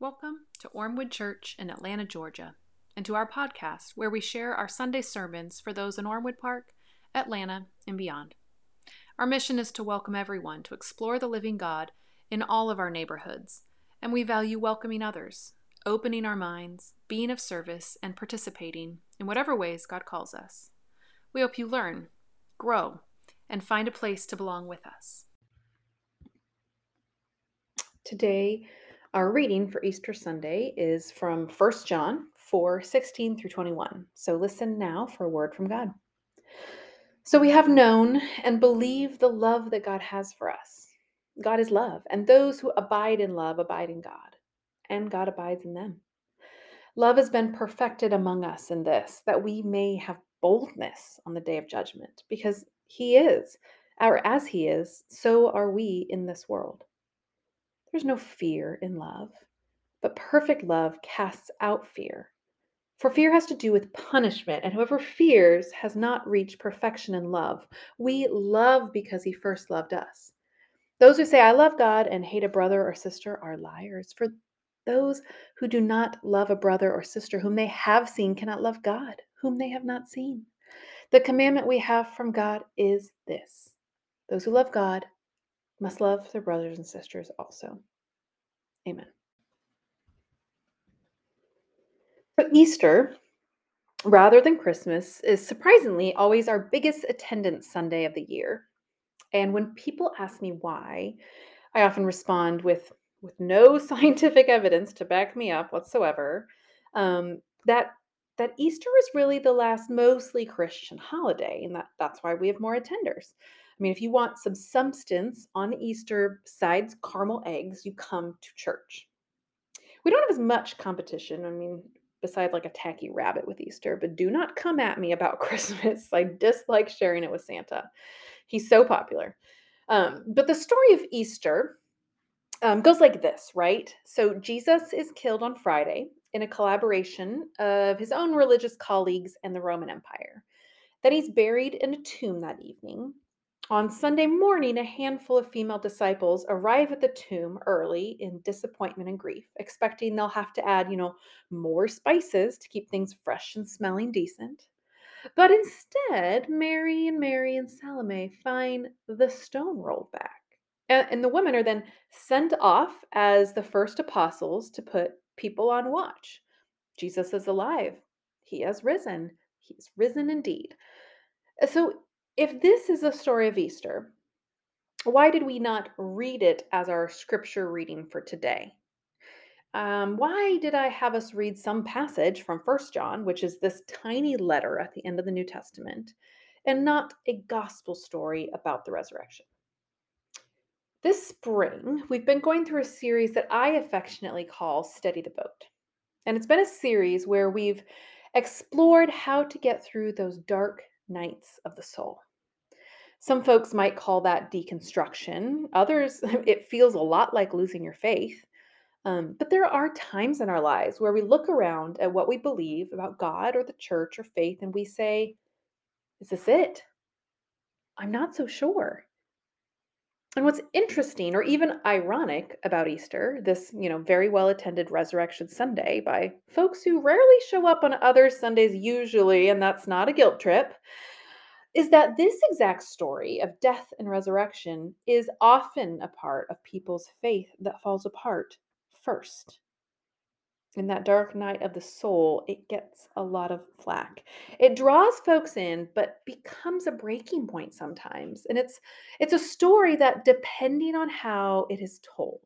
Welcome to Ormewood Church in Atlanta, Georgia, and to our podcast where we share our Sunday sermons for those in Ormewood Park, Atlanta, and beyond. Our mission is to welcome everyone to explore the living God in all of our neighborhoods, and we value welcoming others, opening our minds, being of service, and participating in whatever ways God calls us. We hope you learn, grow, and find a place to belong with us. Today, our reading for Easter Sunday is from 1 John 4 16 through 21. So listen now for a word from God. So we have known and believe the love that God has for us. God is love, and those who abide in love abide in God, and God abides in them. Love has been perfected among us in this, that we may have boldness on the day of judgment, because He is, or as He is, so are we in this world. There's no fear in love, but perfect love casts out fear. For fear has to do with punishment, and whoever fears has not reached perfection in love. We love because he first loved us. Those who say, I love God and hate a brother or sister are liars. For those who do not love a brother or sister whom they have seen cannot love God, whom they have not seen. The commandment we have from God is this those who love God must love their brothers and sisters also. Amen. For Easter, rather than Christmas, is surprisingly always our biggest attendance Sunday of the year. And when people ask me why, I often respond with, with no scientific evidence to back me up whatsoever, um, that that Easter is really the last mostly Christian holiday, and that, that's why we have more attenders. I mean, if you want some substance on Easter besides caramel eggs, you come to church. We don't have as much competition. I mean, besides like a tacky rabbit with Easter, but do not come at me about Christmas. I dislike sharing it with Santa. He's so popular. Um, but the story of Easter um, goes like this, right? So Jesus is killed on Friday in a collaboration of his own religious colleagues and the Roman Empire. Then he's buried in a tomb that evening. On Sunday morning, a handful of female disciples arrive at the tomb early in disappointment and grief, expecting they'll have to add, you know, more spices to keep things fresh and smelling decent. But instead, Mary and Mary and Salome find the stone rolled back. And the women are then sent off as the first apostles to put people on watch. Jesus is alive. He has risen. He's risen indeed. So if this is a story of Easter, why did we not read it as our scripture reading for today? Um, why did I have us read some passage from First John, which is this tiny letter at the end of the New Testament, and not a gospel story about the resurrection? This spring, we've been going through a series that I affectionately call Steady the Boat. And it's been a series where we've explored how to get through those dark nights of the soul. Some folks might call that deconstruction. Others, it feels a lot like losing your faith. Um, but there are times in our lives where we look around at what we believe about God or the church or faith and we say, Is this it? I'm not so sure. And what's interesting or even ironic about Easter, this, you know, very well attended Resurrection Sunday by folks who rarely show up on other Sundays usually, and that's not a guilt trip, is that this exact story of death and resurrection is often a part of people's faith that falls apart first. In that dark night of the soul, it gets a lot of flack. It draws folks in, but becomes a breaking point sometimes. And it's it's a story that, depending on how it is told,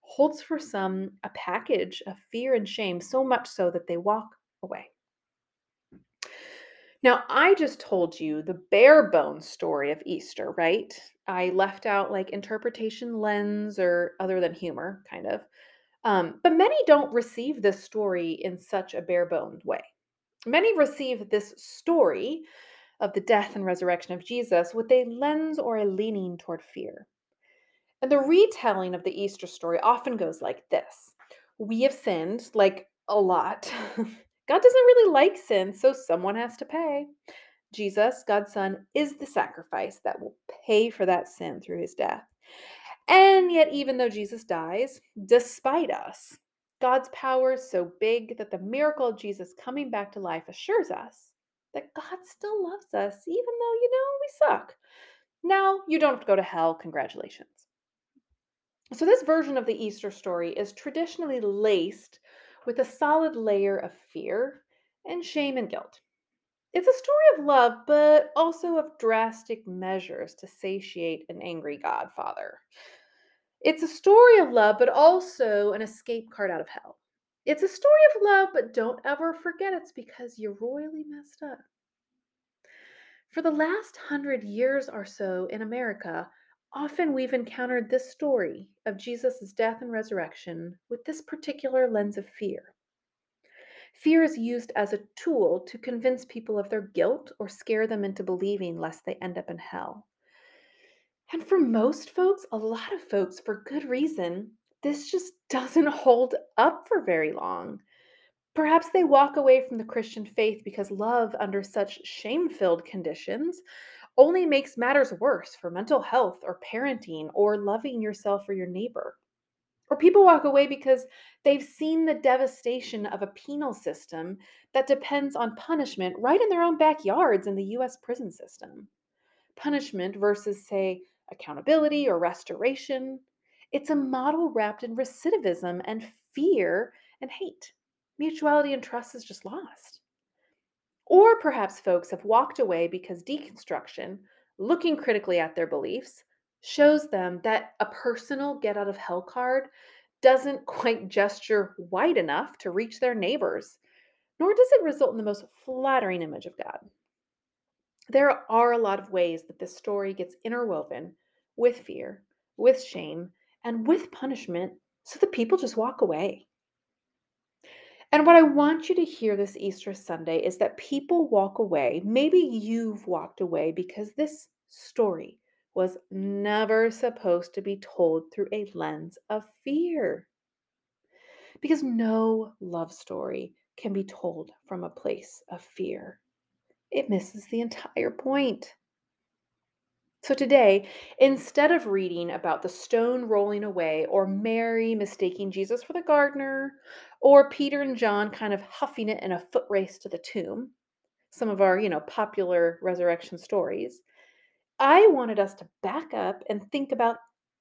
holds for some a package of fear and shame, so much so that they walk away. Now, I just told you the bare bones story of Easter, right? I left out like interpretation lens or other than humor, kind of. Um, but many don't receive this story in such a bare boned way. Many receive this story of the death and resurrection of Jesus with a lens or a leaning toward fear. And the retelling of the Easter story often goes like this We have sinned, like a lot. God doesn't really like sin, so someone has to pay. Jesus, God's Son, is the sacrifice that will pay for that sin through his death. And yet, even though Jesus dies, despite us, God's power is so big that the miracle of Jesus coming back to life assures us that God still loves us, even though, you know, we suck. Now you don't have to go to hell. Congratulations. So, this version of the Easter story is traditionally laced with a solid layer of fear and shame and guilt. It's a story of love, but also of drastic measures to satiate an angry godfather. It's a story of love, but also an escape card out of hell. It's a story of love, but don't ever forget it's because you royally messed up. For the last hundred years or so in America, often we've encountered this story of Jesus' death and resurrection with this particular lens of fear. Fear is used as a tool to convince people of their guilt or scare them into believing lest they end up in hell. And for most folks, a lot of folks, for good reason, this just doesn't hold up for very long. Perhaps they walk away from the Christian faith because love under such shame filled conditions only makes matters worse for mental health or parenting or loving yourself or your neighbor. Or people walk away because they've seen the devastation of a penal system that depends on punishment right in their own backyards in the US prison system. Punishment versus, say, accountability or restoration. It's a model wrapped in recidivism and fear and hate mutuality and trust is just lost. Or perhaps folks have walked away because deconstruction, looking critically at their beliefs, shows them that a personal get out of hell card doesn't quite gesture wide enough to reach their neighbors, nor does it result in the most flattering image of God. There are a lot of ways that this story gets interwoven with fear, with shame, and with punishment so that people just walk away. And what I want you to hear this Easter Sunday is that people walk away. Maybe you've walked away because this story was never supposed to be told through a lens of fear. Because no love story can be told from a place of fear, it misses the entire point. So today, instead of reading about the stone rolling away, or Mary mistaking Jesus for the gardener, or Peter and John kind of huffing it in a foot race to the tomb, some of our, you know, popular resurrection stories, I wanted us to back up and think about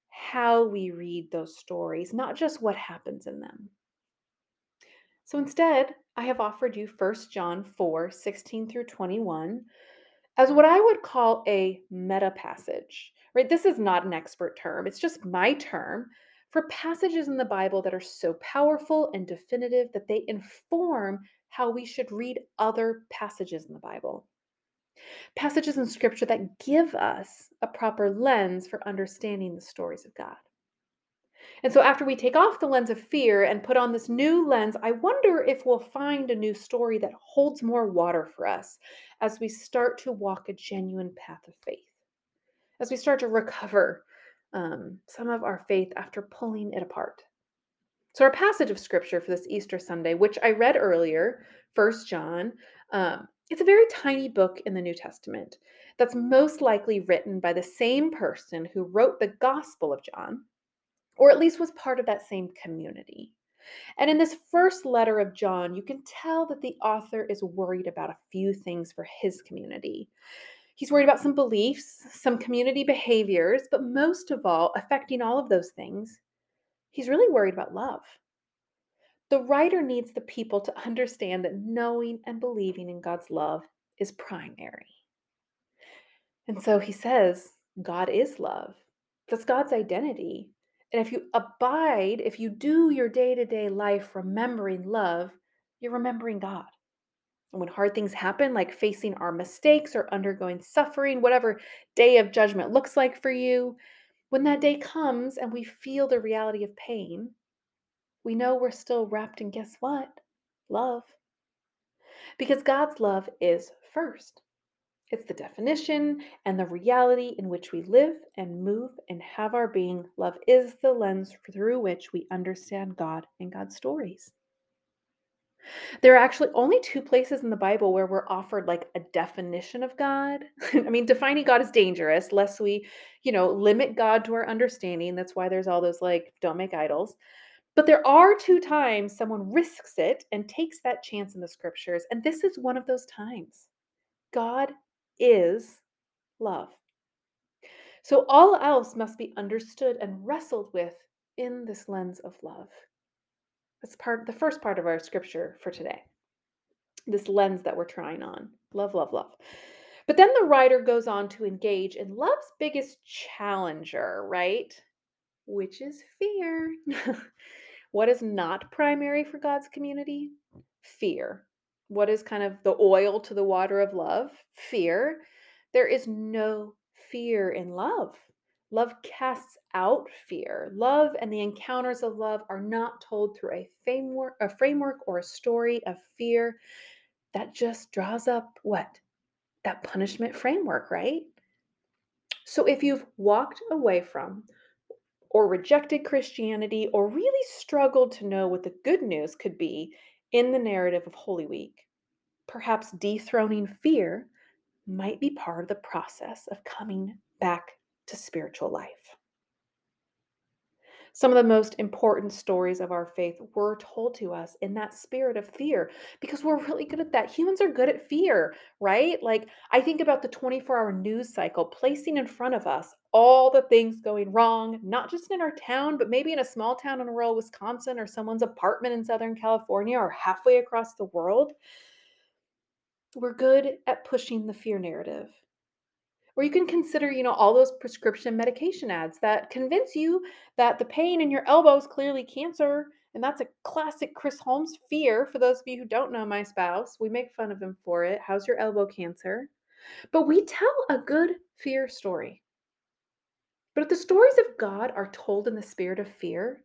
how we read those stories, not just what happens in them. So instead, I have offered you 1 John 4 16 through 21 as what I would call a meta passage, right? This is not an expert term, it's just my term for passages in the Bible that are so powerful and definitive that they inform how we should read other passages in the Bible. Passages in scripture that give us a proper lens for understanding the stories of God. And so, after we take off the lens of fear and put on this new lens, I wonder if we'll find a new story that holds more water for us as we start to walk a genuine path of faith, as we start to recover um, some of our faith after pulling it apart. So, our passage of scripture for this Easter Sunday, which I read earlier, First John, um, it's a very tiny book in the New Testament that's most likely written by the same person who wrote the Gospel of John or at least was part of that same community. And in this first letter of John, you can tell that the author is worried about a few things for his community. He's worried about some beliefs, some community behaviors, but most of all, affecting all of those things, he's really worried about love. The writer needs the people to understand that knowing and believing in God's love is primary. And so he says, God is love. That's God's identity. And if you abide, if you do your day to day life remembering love, you're remembering God. And when hard things happen, like facing our mistakes or undergoing suffering, whatever day of judgment looks like for you, when that day comes and we feel the reality of pain, we know we're still wrapped in guess what? Love. Because God's love is first. It's the definition and the reality in which we live and move and have our being. Love is the lens through which we understand God and God's stories. There are actually only two places in the Bible where we're offered like a definition of God. I mean, defining God is dangerous, lest we, you know, limit God to our understanding. That's why there's all those like, don't make idols. But there are two times someone risks it and takes that chance in the scriptures, and this is one of those times. God is love. So all else must be understood and wrestled with in this lens of love. That's part the first part of our scripture for today. This lens that we're trying on. Love, love, love. But then the writer goes on to engage in love's biggest challenger, right? Which is fear. what is not primary for God's community? Fear. What is kind of the oil to the water of love? Fear. There is no fear in love. Love casts out fear. Love and the encounters of love are not told through a framework, a framework or a story of fear that just draws up what? That punishment framework, right? So if you've walked away from or rejected Christianity or really struggled to know what the good news could be in the narrative of Holy Week, perhaps dethroning fear might be part of the process of coming back to spiritual life. Some of the most important stories of our faith were told to us in that spirit of fear because we're really good at that. Humans are good at fear, right? Like, I think about the 24 hour news cycle placing in front of us all the things going wrong, not just in our town, but maybe in a small town in rural Wisconsin or someone's apartment in Southern California or halfway across the world. We're good at pushing the fear narrative. Or you can consider, you know, all those prescription medication ads that convince you that the pain in your elbow is clearly cancer. And that's a classic Chris Holmes fear. For those of you who don't know my spouse, we make fun of him for it. How's your elbow cancer? But we tell a good fear story. But if the stories of God are told in the spirit of fear,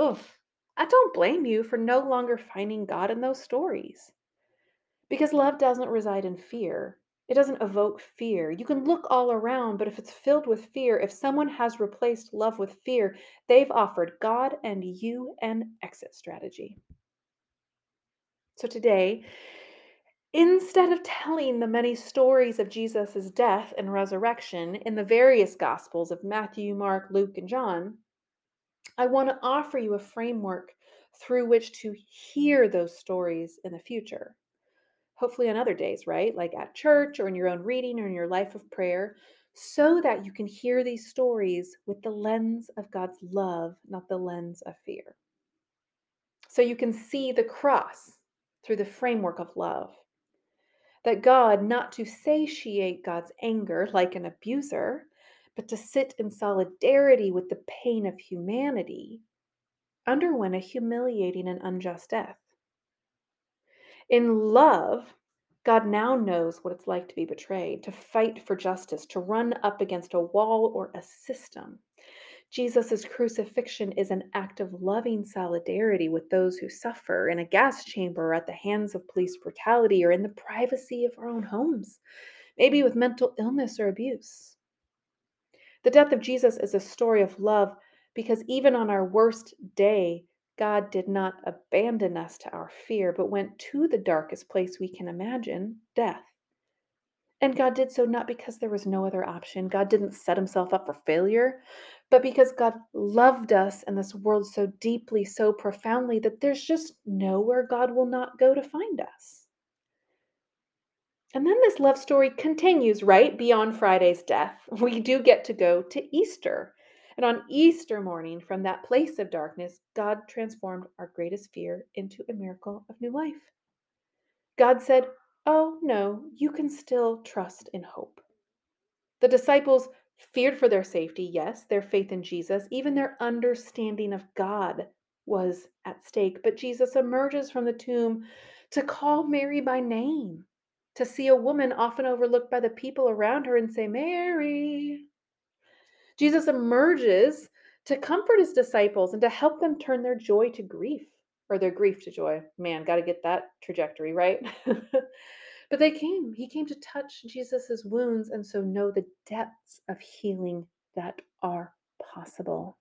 oof, I don't blame you for no longer finding God in those stories. Because love doesn't reside in fear, it doesn't evoke fear. You can look all around, but if it's filled with fear, if someone has replaced love with fear, they've offered God and you an exit strategy. So today, instead of telling the many stories of Jesus' death and resurrection in the various Gospels of Matthew, Mark, Luke, and John, I want to offer you a framework through which to hear those stories in the future hopefully on other days, right? Like at church or in your own reading or in your life of prayer, so that you can hear these stories with the lens of God's love, not the lens of fear. So you can see the cross through the framework of love. That God, not to satiate God's anger like an abuser, but to sit in solidarity with the pain of humanity, underwent a humiliating and unjust death. In love, God now knows what it's like to be betrayed, to fight for justice, to run up against a wall or a system. Jesus' crucifixion is an act of loving solidarity with those who suffer in a gas chamber at the hands of police brutality or in the privacy of our own homes, maybe with mental illness or abuse. The death of Jesus is a story of love because even on our worst day, God did not abandon us to our fear, but went to the darkest place we can imagine death. And God did so not because there was no other option. God didn't set himself up for failure, but because God loved us and this world so deeply, so profoundly, that there's just nowhere God will not go to find us. And then this love story continues right beyond Friday's death. We do get to go to Easter. And on Easter morning, from that place of darkness, God transformed our greatest fear into a miracle of new life. God said, Oh, no, you can still trust in hope. The disciples feared for their safety, yes, their faith in Jesus, even their understanding of God was at stake. But Jesus emerges from the tomb to call Mary by name, to see a woman often overlooked by the people around her and say, Mary. Jesus emerges to comfort his disciples and to help them turn their joy to grief or their grief to joy. Man, got to get that trajectory right. but they came. He came to touch Jesus's wounds and so know the depths of healing that are possible.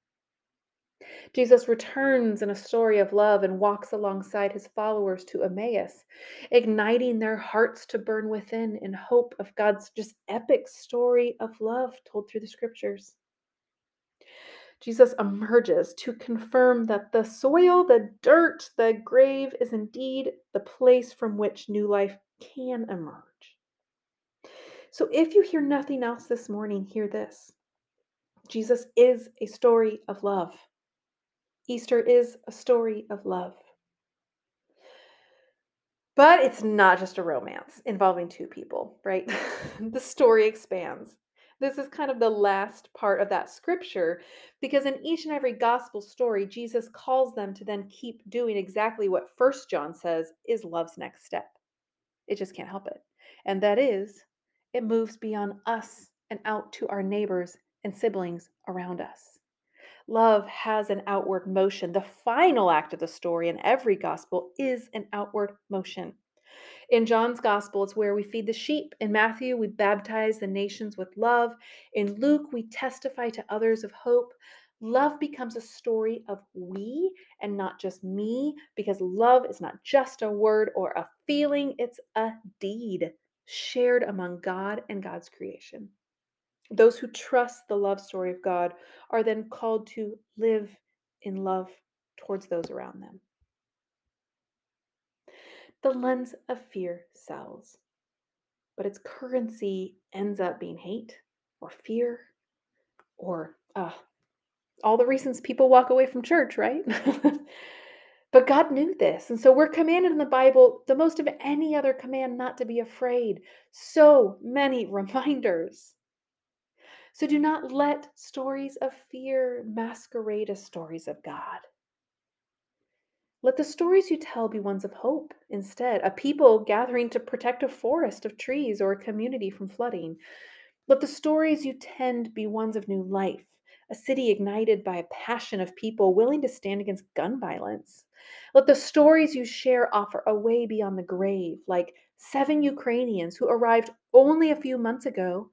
Jesus returns in a story of love and walks alongside his followers to Emmaus, igniting their hearts to burn within in hope of God's just epic story of love told through the scriptures. Jesus emerges to confirm that the soil, the dirt, the grave is indeed the place from which new life can emerge. So if you hear nothing else this morning, hear this Jesus is a story of love. Easter is a story of love. But it's not just a romance involving two people, right? the story expands. This is kind of the last part of that scripture because in each and every gospel story, Jesus calls them to then keep doing exactly what First John says is love's next step. It just can't help it. And that is, it moves beyond us and out to our neighbors and siblings around us. Love has an outward motion. The final act of the story in every gospel is an outward motion. In John's gospel, it's where we feed the sheep. In Matthew, we baptize the nations with love. In Luke, we testify to others of hope. Love becomes a story of we and not just me, because love is not just a word or a feeling, it's a deed shared among God and God's creation. Those who trust the love story of God are then called to live in love towards those around them. The lens of fear sells, but its currency ends up being hate or fear or uh, all the reasons people walk away from church, right? but God knew this. And so we're commanded in the Bible, the most of any other command, not to be afraid. So many reminders. So do not let stories of fear masquerade as stories of God. Let the stories you tell be ones of hope instead, a people gathering to protect a forest of trees or a community from flooding. Let the stories you tend be ones of new life, a city ignited by a passion of people willing to stand against gun violence. Let the stories you share offer a way beyond the grave, like seven Ukrainians who arrived only a few months ago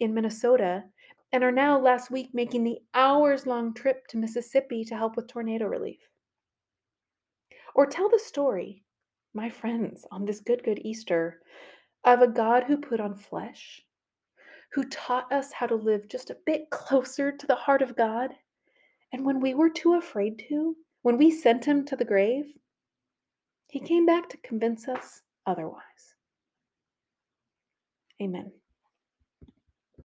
in Minnesota and are now last week making the hours long trip to Mississippi to help with tornado relief. Or tell the story, my friends, on this good, good Easter, of a God who put on flesh, who taught us how to live just a bit closer to the heart of God. And when we were too afraid to, when we sent him to the grave, he came back to convince us otherwise. Amen.